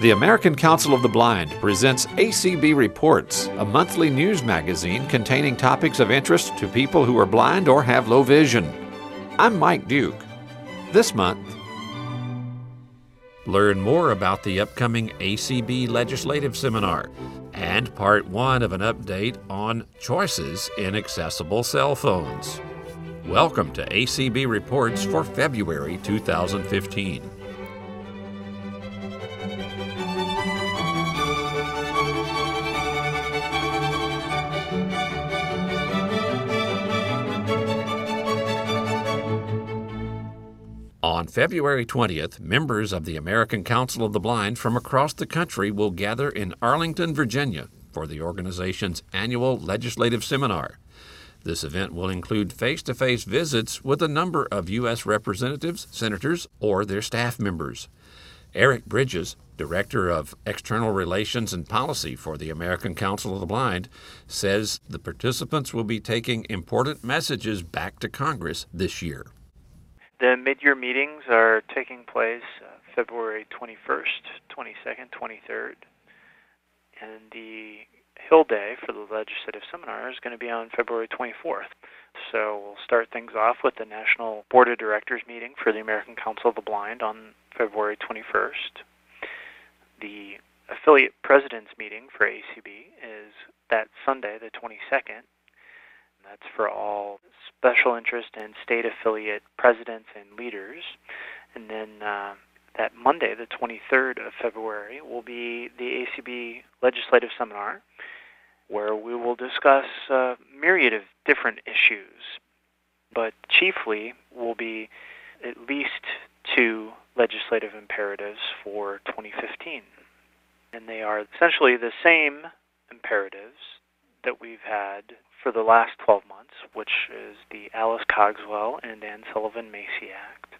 The American Council of the Blind presents ACB Reports, a monthly news magazine containing topics of interest to people who are blind or have low vision. I'm Mike Duke. This month, learn more about the upcoming ACB Legislative Seminar and part one of an update on choices in accessible cell phones. Welcome to ACB Reports for February 2015. On February 20th, members of the American Council of the Blind from across the country will gather in Arlington, Virginia for the organization's annual legislative seminar. This event will include face to face visits with a number of U.S. representatives, senators, or their staff members. Eric Bridges, Director of External Relations and Policy for the American Council of the Blind, says the participants will be taking important messages back to Congress this year. The mid-year meetings are taking place uh, February 21st, 22nd, 23rd, and the Hill Day for the legislative seminar is going to be on February 24th. So we'll start things off with the National Board of Directors meeting for the American Council of the Blind on February 21st. The affiliate presidents meeting for ACB is that Sunday, the 22nd. That's for all special interest and state affiliate presidents and leaders. And then uh, that Monday, the 23rd of February, will be the ACB Legislative Seminar, where we will discuss a myriad of different issues, but chiefly will be at least two legislative imperatives for 2015. And they are essentially the same imperatives that we've had for the last 12 months, which is the Alice Cogswell and Anne Sullivan Macy Act,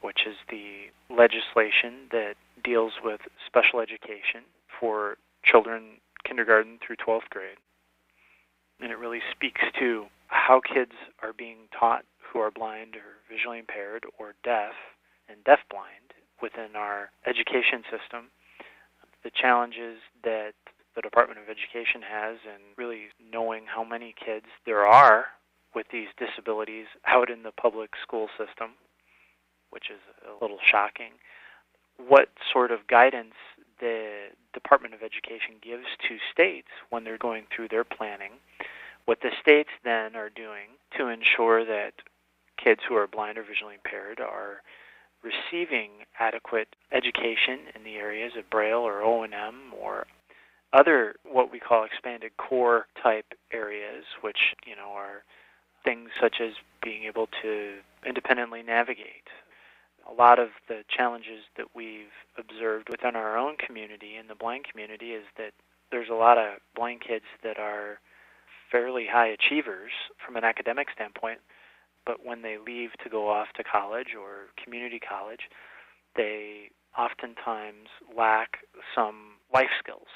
which is the legislation that deals with special education for children kindergarten through 12th grade. And it really speaks to how kids are being taught who are blind or visually impaired or deaf and deafblind within our education system, the challenges that the Department of Education has and really knowing how many kids there are with these disabilities out in the public school system, which is a little shocking. What sort of guidance the Department of Education gives to states when they're going through their planning, what the states then are doing to ensure that kids who are blind or visually impaired are receiving adequate education in the areas of Braille or O&M or other what we call expanded core type areas, which you know are things such as being able to independently navigate. A lot of the challenges that we've observed within our own community in the blind community is that there's a lot of blind kids that are fairly high achievers from an academic standpoint, but when they leave to go off to college or community college, they oftentimes lack some life skills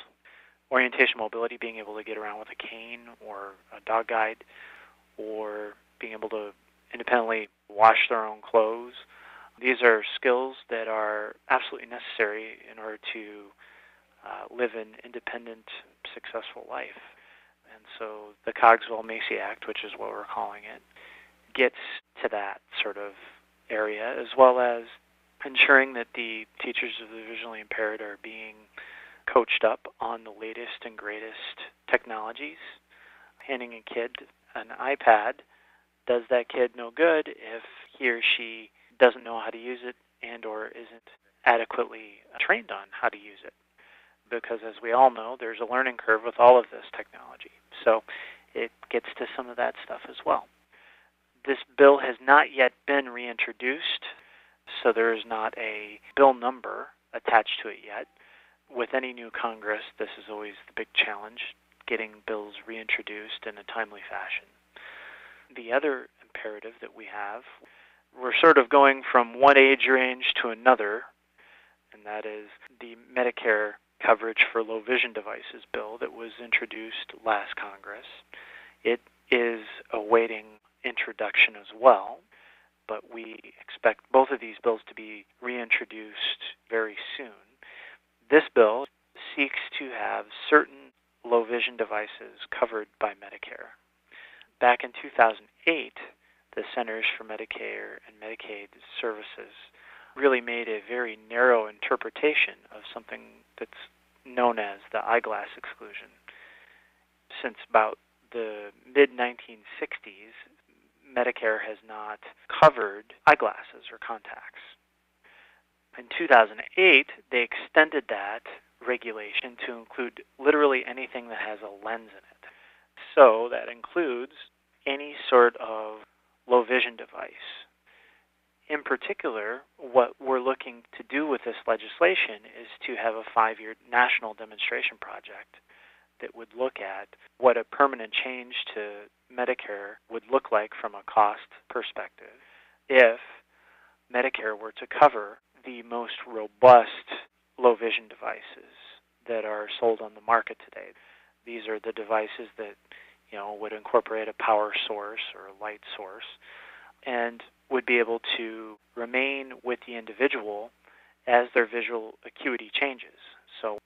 orientation mobility, being able to get around with a cane or a dog guide, or being able to independently wash their own clothes. These are skills that are absolutely necessary in order to uh, live an independent, successful life. And so the Cogswell Macy Act, which is what we're calling it, gets to that sort of area, as well as ensuring that the teachers of the visually impaired are being coached up on the latest and greatest technologies. Handing a kid an iPad does that kid no good if he or she doesn't know how to use it and or isn't adequately trained on how to use it. Because as we all know, there's a learning curve with all of this technology. So it gets to some of that stuff as well. This bill has not yet been reintroduced, so there is not a bill number attached to it yet with any new Congress, this is always the big challenge getting bills reintroduced in a timely fashion. The other imperative that we have, we're sort of going from one age range to another, and that is the Medicare coverage for low vision devices bill that was introduced last Congress. It is awaiting introduction as well, but we expect both of these bills to be reintroduced very soon This bill seeks to have certain low vision devices covered by Medicare. Back in 2008, the Centers for Medicare and Medicaid Services really made a very narrow interpretation of something that's known as the eyeglass exclusion. Since about the mid 1960s, Medicare has not covered eyeglasses or contacts. In 2008, they extended that regulation to include literally anything that has a lens in it. So that includes any sort of low vision device. In particular, what we're looking to do with this legislation is to have a five year national demonstration project that would look at what a permanent change to Medicare would look like from a cost perspective if Medicare were to cover the most robust low vision devices that are sold on the market today. These are the devices that you know would incorporate a power source or a light source and would be able to remain with the individual as their visual acuity changes. So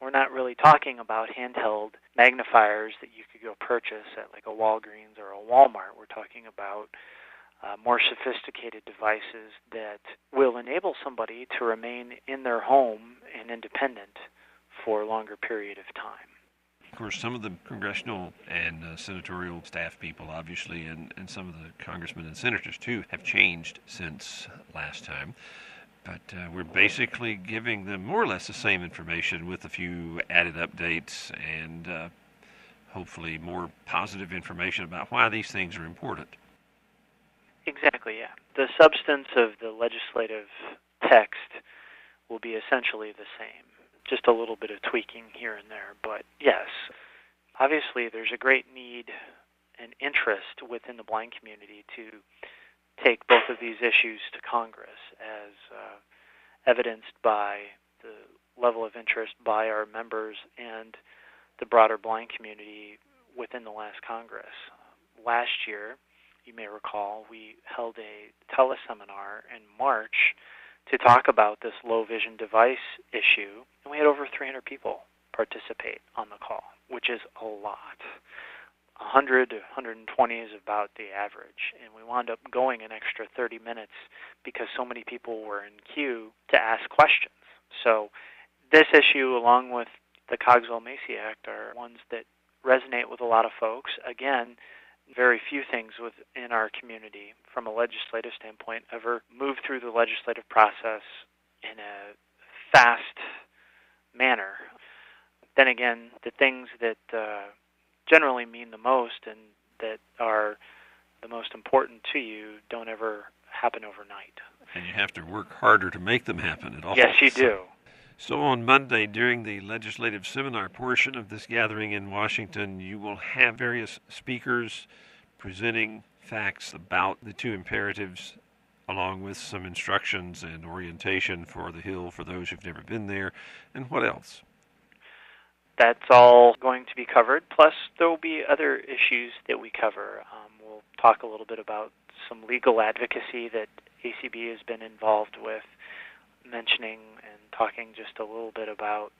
we're not really talking about handheld magnifiers that you could go purchase at like a Walgreens or a Walmart. We're talking about uh, more sophisticated devices that will enable somebody to remain in their home and independent for a longer period of time. Of course, some of the congressional and uh, senatorial staff people, obviously, and, and some of the congressmen and senators, too, have changed since last time. But uh, we're basically giving them more or less the same information with a few added updates and uh, hopefully more positive information about why these things are important. Exactly, yeah. The substance of the legislative text will be essentially the same, just a little bit of tweaking here and there. But yes, obviously there's a great need and interest within the blind community to take both of these issues to Congress, as uh, evidenced by the level of interest by our members and the broader blind community within the last Congress. Last year, you may recall, we held a teleseminar in March to talk about this low vision device issue, and we had over 300 people participate on the call, which is a lot. 100 to 120 is about the average, and we wound up going an extra 30 minutes because so many people were in queue to ask questions. So, this issue, along with the Cogswell Macy Act, are ones that resonate with a lot of folks. Again, very few things within our community, from a legislative standpoint, ever move through the legislative process in a fast manner. Then again, the things that uh, generally mean the most and that are the most important to you don't ever happen overnight. And you have to work harder to make them happen at all. Yes, you do. So on Monday, during the legislative seminar portion of this gathering in Washington, you will have various speakers presenting facts about the two imperatives, along with some instructions and orientation for the Hill for those who've never been there. And what else? That's all going to be covered. Plus, there will be other issues that we cover. Um, we'll talk a little bit about some legal advocacy that ACB has been involved with, mentioning talking just a little bit about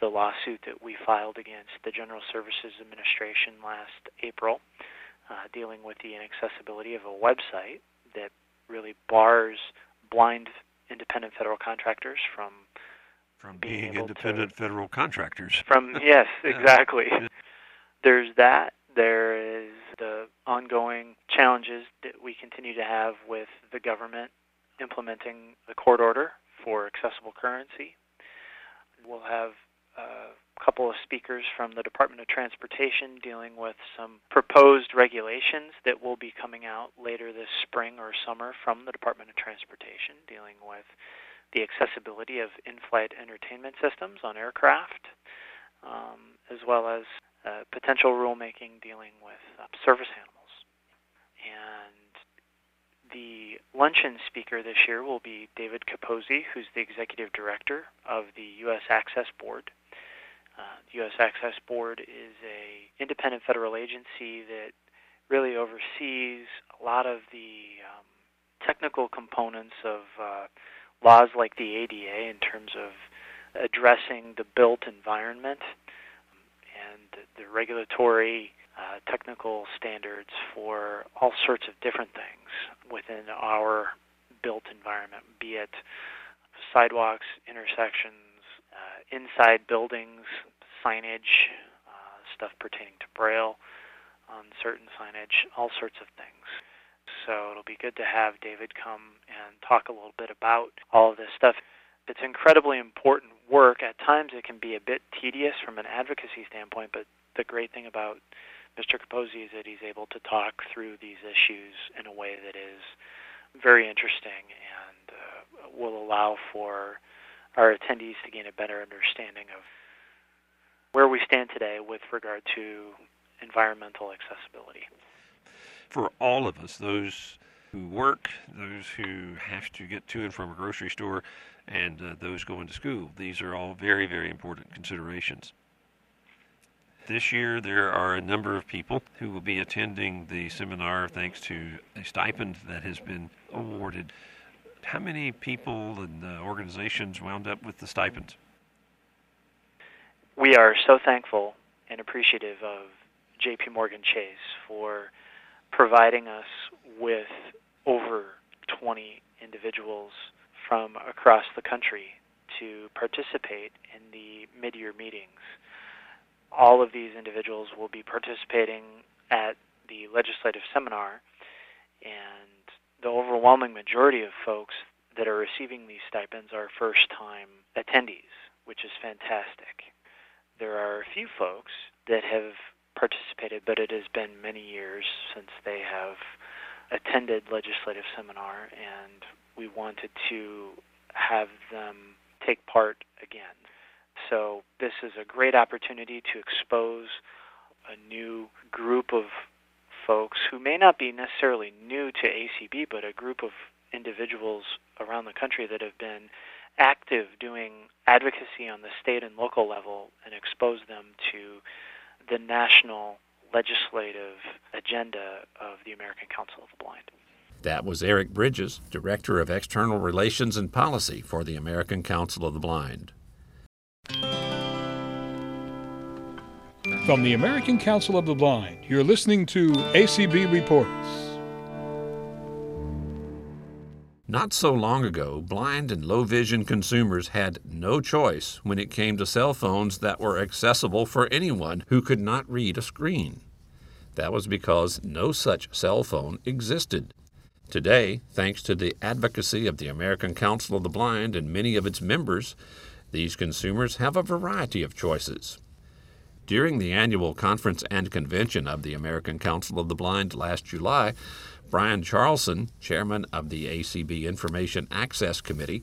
the lawsuit that we filed against the General Services Administration last April, uh, dealing with the inaccessibility of a website that really bars blind independent federal contractors from from being, being independent to, federal contractors. From yes, exactly. There's that. There is the ongoing challenges that we continue to have with the government implementing the court order for accessible currency. We'll have a couple of speakers from the Department of Transportation dealing with some proposed regulations that will be coming out later this spring or summer from the Department of Transportation dealing with the accessibility of in-flight entertainment systems on aircraft, um, as well as uh, potential rulemaking dealing with uh, service animals. And the luncheon speaker this year will be David Capozzi, who's the executive director of the U.S. Access Board. Uh, the U.S. Access Board is a independent federal agency that really oversees a lot of the um, technical components of uh, laws like the ADA in terms of addressing the built environment and the regulatory uh, technical standards for all sorts of different things within our built environment, be it sidewalks, intersections, uh, inside buildings, signage, uh, stuff pertaining to Braille on certain signage, all sorts of things. So it'll be good to have David come and talk a little bit about all of this stuff. It's incredibly important work. At times it can be a bit tedious from an advocacy standpoint, but the great thing about Mr. Capozzi is that he's able to talk through these issues in a way that is very interesting and uh, will allow for our attendees to gain a better understanding of where we stand today with regard to environmental accessibility. For all of us, those who work, those who have to get to and from a grocery store, and uh, those going to school, these are all very, very important considerations. This year, there are a number of people who will be attending the seminar thanks to a stipend that has been awarded. How many people and uh, organizations wound up with the stipend? We are so thankful and appreciative of JP Morgan Chase for providing us with over 20 individuals from across the country to participate in the mid year meetings. All of these individuals will be participating at the legislative seminar, and the overwhelming majority of folks that are receiving these stipends are first time attendees, which is fantastic. There are a few folks that have participated, but it has been many years since they have attended legislative seminar, and we wanted to have them take part again. So this is a great opportunity to expose a new group of folks who may not be necessarily new to ACB, but a group of individuals around the country that have been active doing advocacy on the state and local level and expose them to the national legislative agenda of the American Council of the Blind. That was Eric Bridges, Director of External Relations and Policy for the American Council of the Blind. From the American Council of the Blind, you're listening to ACB Reports. Not so long ago, blind and low vision consumers had no choice when it came to cell phones that were accessible for anyone who could not read a screen. That was because no such cell phone existed. Today, thanks to the advocacy of the American Council of the Blind and many of its members, these consumers have a variety of choices. During the annual conference and convention of the American Council of the Blind last July, Brian Charlson, chairman of the ACB Information Access Committee,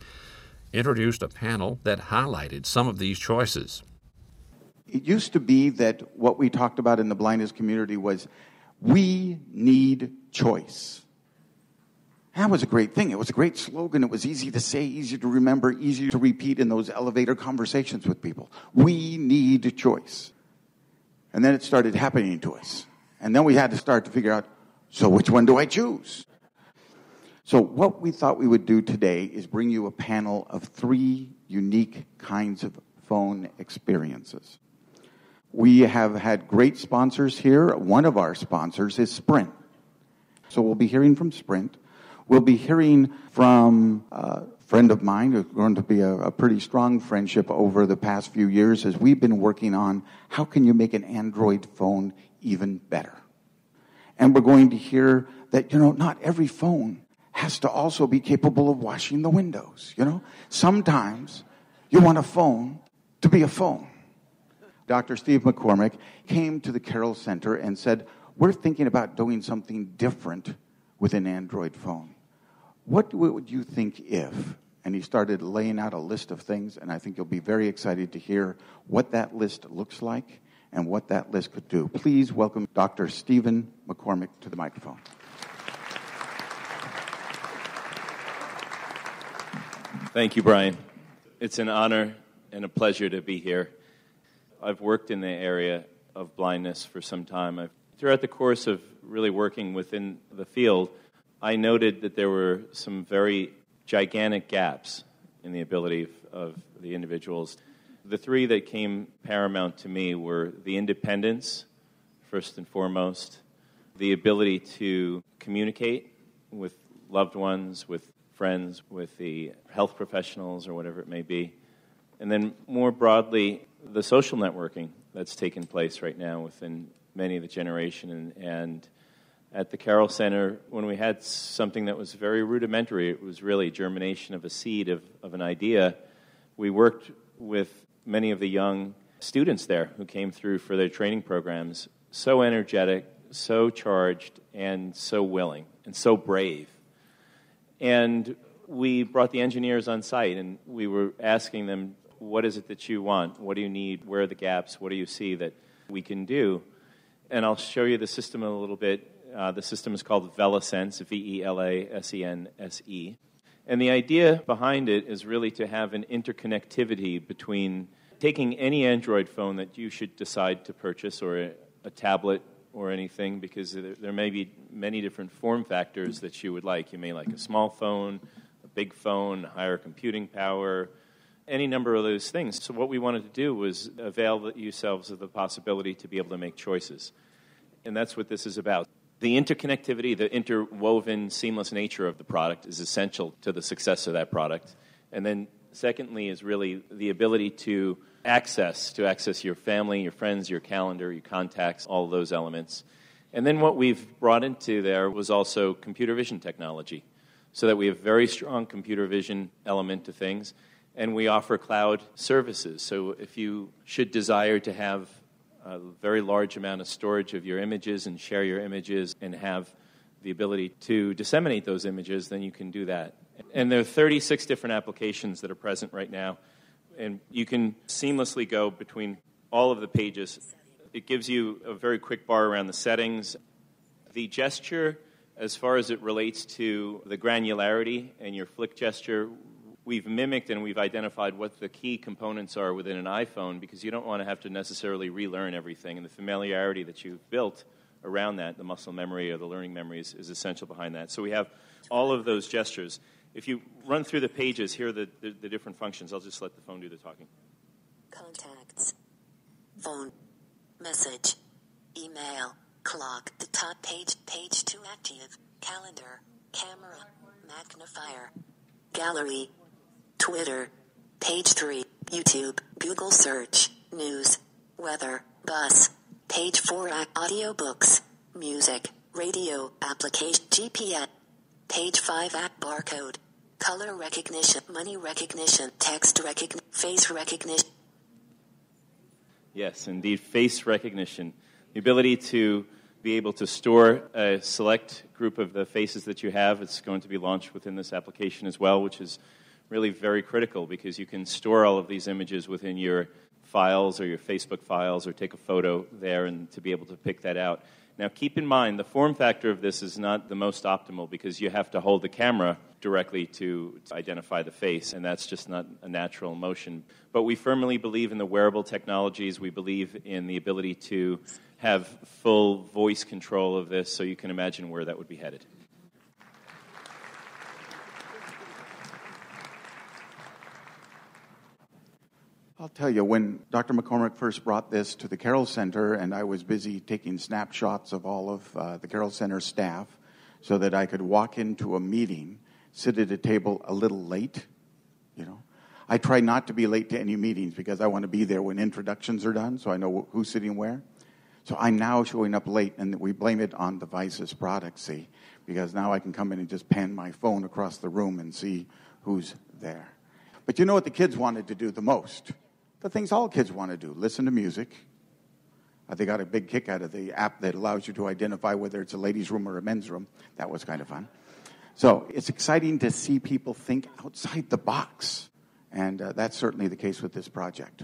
introduced a panel that highlighted some of these choices. It used to be that what we talked about in the blindness community was we need choice. That was a great thing. It was a great slogan. It was easy to say, easy to remember, easy to repeat in those elevator conversations with people. We need choice. And then it started happening to us. And then we had to start to figure out so, which one do I choose? So, what we thought we would do today is bring you a panel of three unique kinds of phone experiences. We have had great sponsors here. One of our sponsors is Sprint. So, we'll be hearing from Sprint. We'll be hearing from a friend of mine who's going to be a, a pretty strong friendship over the past few years as we've been working on how can you make an Android phone even better. And we're going to hear that, you know, not every phone has to also be capable of washing the windows, you know? Sometimes you want a phone to be a phone. Dr. Steve McCormick came to the Carroll Center and said, We're thinking about doing something different with an Android phone. What would you think if? And he started laying out a list of things, and I think you'll be very excited to hear what that list looks like and what that list could do. Please welcome Dr. Stephen McCormick to the microphone. Thank you, Brian. It's an honor and a pleasure to be here. I've worked in the area of blindness for some time. I've, throughout the course of really working within the field, I noted that there were some very gigantic gaps in the ability of, of the individuals. The three that came paramount to me were the independence, first and foremost, the ability to communicate with loved ones, with friends, with the health professionals, or whatever it may be. And then more broadly, the social networking that's taken place right now within many of the generation. And, and at the Carroll Center, when we had something that was very rudimentary, it was really germination of a seed of, of an idea. We worked with many of the young students there who came through for their training programs, so energetic, so charged, and so willing, and so brave. And we brought the engineers on site, and we were asking them, What is it that you want? What do you need? Where are the gaps? What do you see that we can do? And I'll show you the system in a little bit. Uh, the system is called VelaSense, V E L A S E N S E. And the idea behind it is really to have an interconnectivity between taking any Android phone that you should decide to purchase or a, a tablet or anything, because there, there, may be many different form factors that you would like. You may like a small phone, a big phone, higher computing power, any number of those things. So, what we wanted to do was avail yourselves of the possibility to be able to make choices. And that's what this is about. The interconnectivity, the interwoven, seamless nature of the product is essential to the success of that product. And then, secondly, is really the ability to access, to access your family, your friends, your calendar, your contacts, all those elements. And then what we've brought into there was also computer vision technology, so that we have very strong computer vision element to things, and we offer cloud services. So if you should desire to have a very large amount of storage of your images and share your images and have the ability to disseminate those images, then you can do that. And there are 36 different applications that are present right now and you can seamlessly go between all of the pages. It gives you a very quick bar around the settings. The gesture, as far as it relates to the granularity and your flick gesture, we've mimicked and we've identified what the key components are within an iPhone because you don't want to have to necessarily relearn everything. And the familiarity that you've built around that, the muscle memory or the learning memories, is essential behind that. So we have all of those gestures if you run through the pages, here are the, the, the, different functions. I'll just let the phone do the talking. Contacts. Phone. Message. Email. Clock. The top page. Page 2 active. Calendar. Camera. Magnifier. Gallery. Twitter. Page 3. YouTube. Google search. News. Weather. Bus. Page 4 audiobooks. Music. Radio. Application. GPS. Page 5 app barcode color recognition, money recognition, text recognition, face recognition. Yes, indeed, face recognition. The ability to be able to store a select group of the faces that you have. It's going to be launched within this application as well, which is really very critical because you can store all of these images within your files or your Facebook files or take a photo there and to be able to pick that out. Now, keep in mind, the form factor of this is not the most optimal because you have to hold the camera directly to, identify the face, and that's just not a natural motion. But we firmly believe in the wearable technologies. We believe in the ability to have full voice control of this, so you can imagine where that would be headed. I'll tell you, when Dr. McCormick first brought this to the Carroll Center, and I was busy taking snapshots of all of uh, the Carroll Center staff so that I could walk into a meeting, sit at a table a little late, you know. I try not to be late to any meetings because I want to be there when introductions are done so I know who's sitting where. So I'm now showing up late, and we blame it on Devices product, see, because now I can come in and just pan my phone across the room and see who's there. But you know what the kids wanted to do the most? The things all kids want to do listen to music. Uh, they got a big kick out of the app that allows you to identify whether it's a ladies' room or a men's room. That was kind of fun. So it's exciting to see people think outside the box. And uh, that's certainly the case with this project.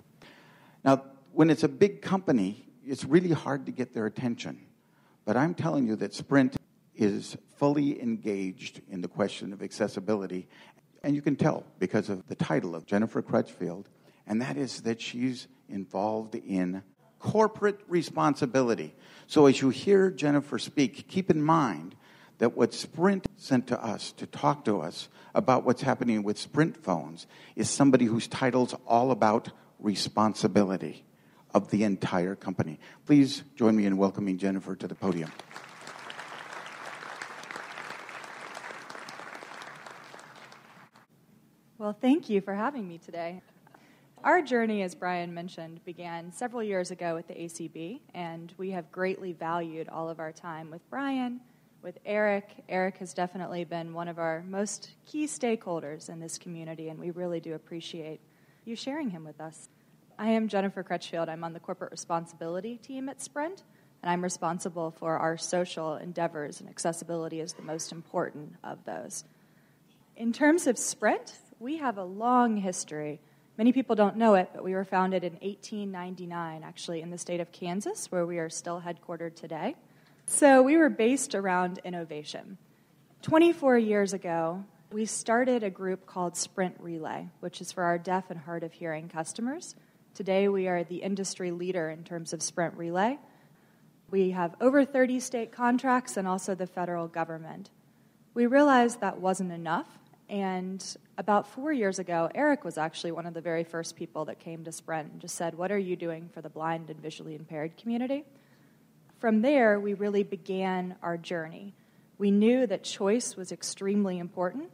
Now, when it's a big company, it's really hard to get their attention. But I'm telling you that Sprint is fully engaged in the question of accessibility. And you can tell because of the title of Jennifer Crutchfield and that is that she's involved in corporate responsibility. So as you hear Jennifer speak, keep in mind that what Sprint sent to us to talk to us about what's happening with Sprint phones is somebody whose title's all about responsibility of the entire company. Please join me in welcoming Jennifer to the podium. Well, thank you for having me today. Our journey, as Brian mentioned, began several years ago with the ACB, and we have greatly valued all of our time with Brian, with Eric. Eric has definitely been one of our most key stakeholders in this community, and we really do appreciate you sharing him with us. I am Jennifer Crutchfield. I'm on the corporate responsibility team at Sprint, and I'm responsible for our social endeavors, and accessibility is the most important of those. In terms of Sprint, we have a long history. Many people don't know it, but we were founded in 1899, actually, in the state of Kansas, where we are still headquartered today. So we were based around innovation. 24 years ago, we started a group called Sprint Relay, which is for our deaf and hard of hearing customers. Today, we are the industry leader in terms of Sprint Relay. We have over 30 state contracts and also the federal government. We realized that wasn't enough, and about four years ago, Eric was actually one of the very first people that came to Sprint and just said, What are you doing for the blind and visually impaired community? From there, we really began our journey. We knew that choice was extremely important,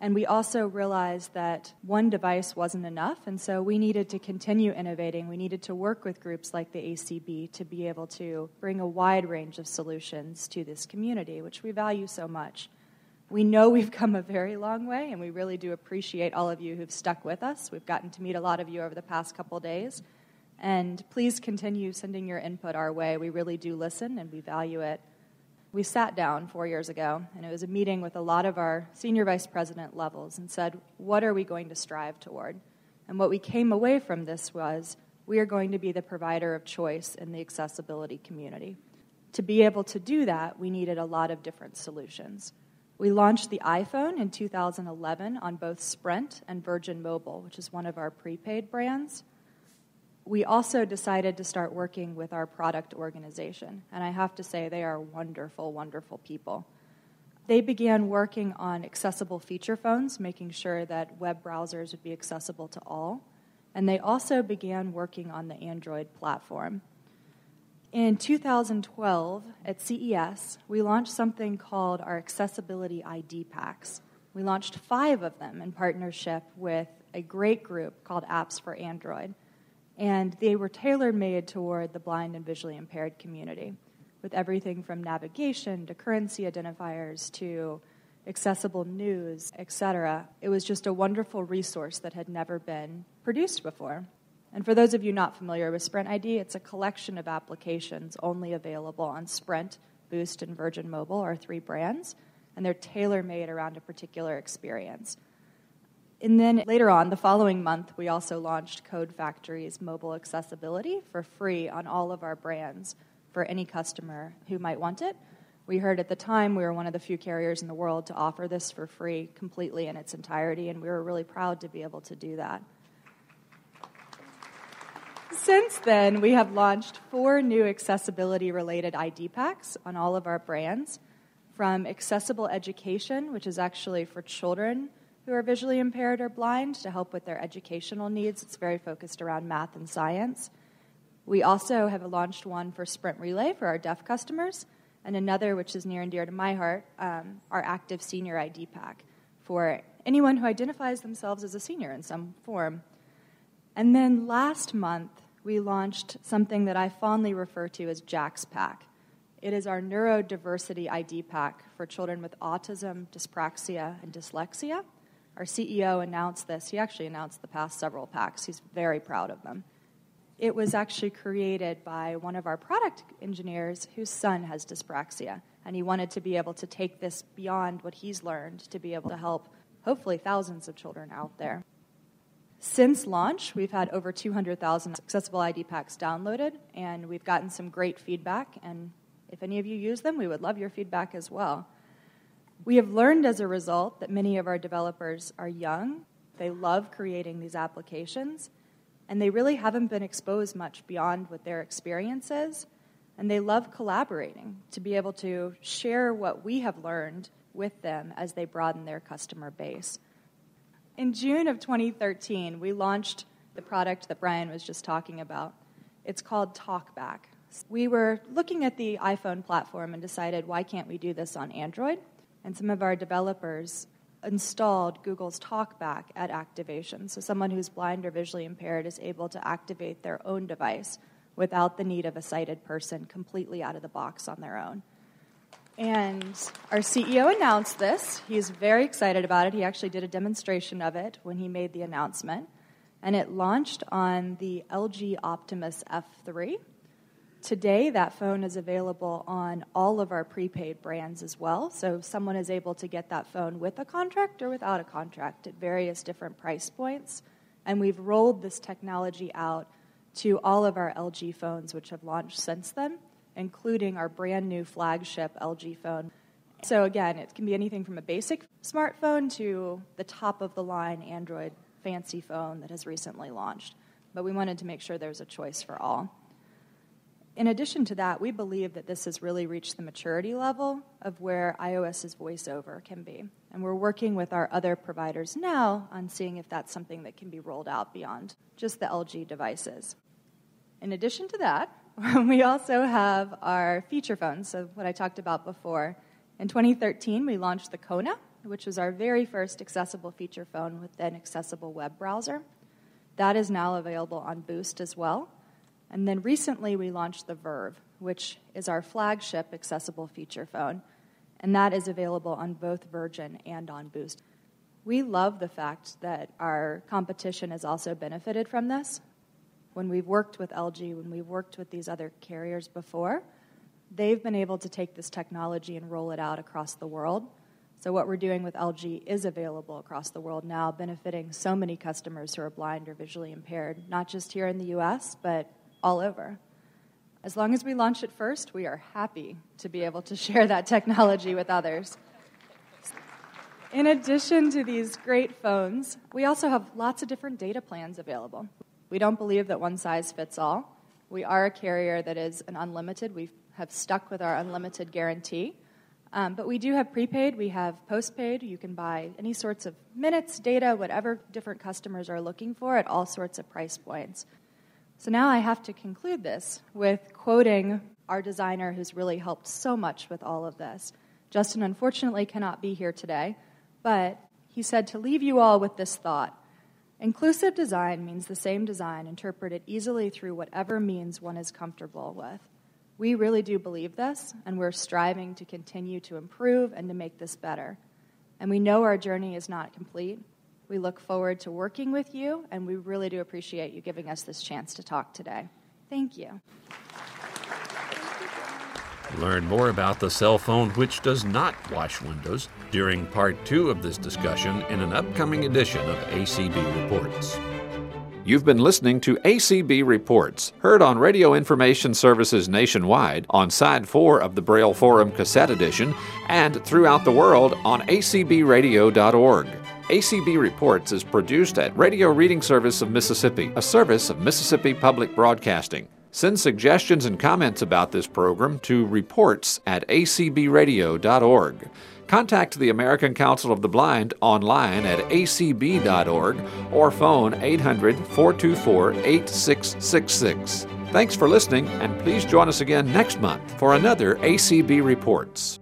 and we also realized that one device wasn't enough, and so we needed to continue innovating. We needed to work with groups like the ACB to be able to bring a wide range of solutions to this community, which we value so much. We know we've come a very long way, and we really do appreciate all of you who've stuck with us. We've gotten to meet a lot of you over the past couple days, and please continue sending your input our way. We really do listen, and we value it we sat down four years ago, and it was a meeting with a lot of our senior vice president levels and said, What are we going to strive toward? And what we came away from this was, we are going to be the provider of choice in the accessibility community. To be able to do that, we needed a lot of different solutions. We launched the iPhone in 2011 on both Sprint and Virgin Mobile, which is one of our prepaid brands we also decided to start working with our product organization. And I have to say, they are wonderful, wonderful people. They began working on accessible feature phones, making sure that web browsers would be accessible to all. And they also began working on the Android platform. In 2012, at CES, we launched something called our Accessibility ID Packs. We launched five of them in partnership with a great group called Apps for Android and they were tailor made toward the blind and visually impaired community, with everything from navigation to currency identifiers to accessible news, etc. It was just a wonderful resource that had never been produced before. And for those of you not familiar with Sprint ID, it's a collection of applications only available on Sprint, Boost, and Virgin Mobile, our three brands, and they're tailor made around a particular experience. And then later on, the following month, we also launched Code Factory's mobile accessibility for free on all of our brands for any customer who might want it. We heard at the time we were one of the few carriers in the world to offer this for free completely in its entirety, and we were really proud to be able to do that. Since then, we have launched four new accessibility related ID packs on all of our brands from Accessible Education, which is actually for children who are visually impaired or blind to help with their educational needs. It's very focused around math and science. We also have launched one for Sprint Relay for our deaf customers, and another, which is near and dear to my heart, um, our Active Senior ID Pack for anyone who identifies themselves as a senior in some form. And then last month, we launched something that I fondly refer to as Jack's Pack. It is our neurodiversity ID pack for children with autism, dyspraxia, and dyslexia. Our CEO announced this. He actually announced the past several packs. He's very proud of them. It was actually created by one of our product engineers whose son has dyspraxia, and he wanted to be able to take this beyond what he's learned to be able to help hopefully thousands of children out there. Since launch, we've had over 200,000 accessible ID packs downloaded, and we've gotten some great feedback. And if any of you use them, we would love your feedback as well. We have learned as a result that many of our developers are young, they love creating these applications, and they really haven't been exposed much beyond what their experience is. and they love collaborating to be able to share what we have learned with them as they broaden their customer base. In June of 2013, we launched the product that Brian was just talking about. It's called TalkBack. We were looking at the iPhone platform and decided, why can't we do this on Android? And some of our developers installed Google's TalkBack at activation. So someone who's blind or visually impaired is able to activate their own device without the need of a sighted person completely out of the box on their own. And our CEO announced this. He's very excited about it. He actually did a demonstration of it when he made the announcement. And it launched on the LG Optimus F3. Today, that phone is available on all of our prepaid brands as well. So, someone is able to get that phone with a contract or without a contract at various different price points. And we've rolled this technology out to all of our LG phones, which have launched since then, including our brand new flagship LG phone. So, again, it can be anything from a basic smartphone to the top of the line Android fancy phone that has recently launched. But we wanted to make sure there's a choice for all. In addition to that, we believe that this has really reached the maturity level of where iOS's voiceover can be. And we're working with our other providers now on seeing if that's something that can be rolled out beyond just the LG devices. In addition to that, we also have our feature phones, so what I talked about before. In 2013, we launched the Kona, which was our very first accessible feature phone with an accessible web browser. That is now available on Boost as well. And then recently we launched the Verve, which is our flagship accessible feature phone, and that is available on both Virgin and on Boost. We love the fact that our competition has also benefited from this. When we've worked with LG, when we've worked with these other carriers before, they've been able to take this technology and roll it out across the world. So, what we're doing with LG is available across the world now, benefiting so many customers who are blind or visually impaired, not just here in the US, but all over. As long as we launch it first, we are happy to be able to share that technology with others. In addition to these great phones, we also have lots of different data plans available. We don't believe that one size fits all. We are a carrier that is an unlimited. We have stuck with our unlimited guarantee. Um, but we do have prepaid, we have postpaid. You can buy any sorts of minutes, data, whatever different customers are looking for at all sorts of price points. So now I have to conclude this with quoting our designer who's really helped so much with all of this. Justin unfortunately cannot be here today, but he said to leave you all with this thought Inclusive design means the same design interpreted easily through whatever means one is comfortable with. We really do believe this, and we're striving to continue to improve and to make this better. And we know our journey is not complete, we look forward to working with you, and we really do appreciate you giving us this chance to talk today. Thank you. Learn more about the cell phone which does not wash windows during part two of this discussion in an upcoming edition of ACB Reports. You've been listening to ACB Reports, heard on Radio Information Services nationwide, on Side 4 of the Braille Forum Cassette Edition, and throughout the world on acbradio.org. ACB Reports is produced at Radio Reading Service of Mississippi, a service of Mississippi Public Broadcasting. Send suggestions and comments about this program to reports at acbradio.org. Contact the American Council of the Blind online at acb.org or phone 800 424 8666. Thanks for listening, and please join us again next month for another ACB Reports.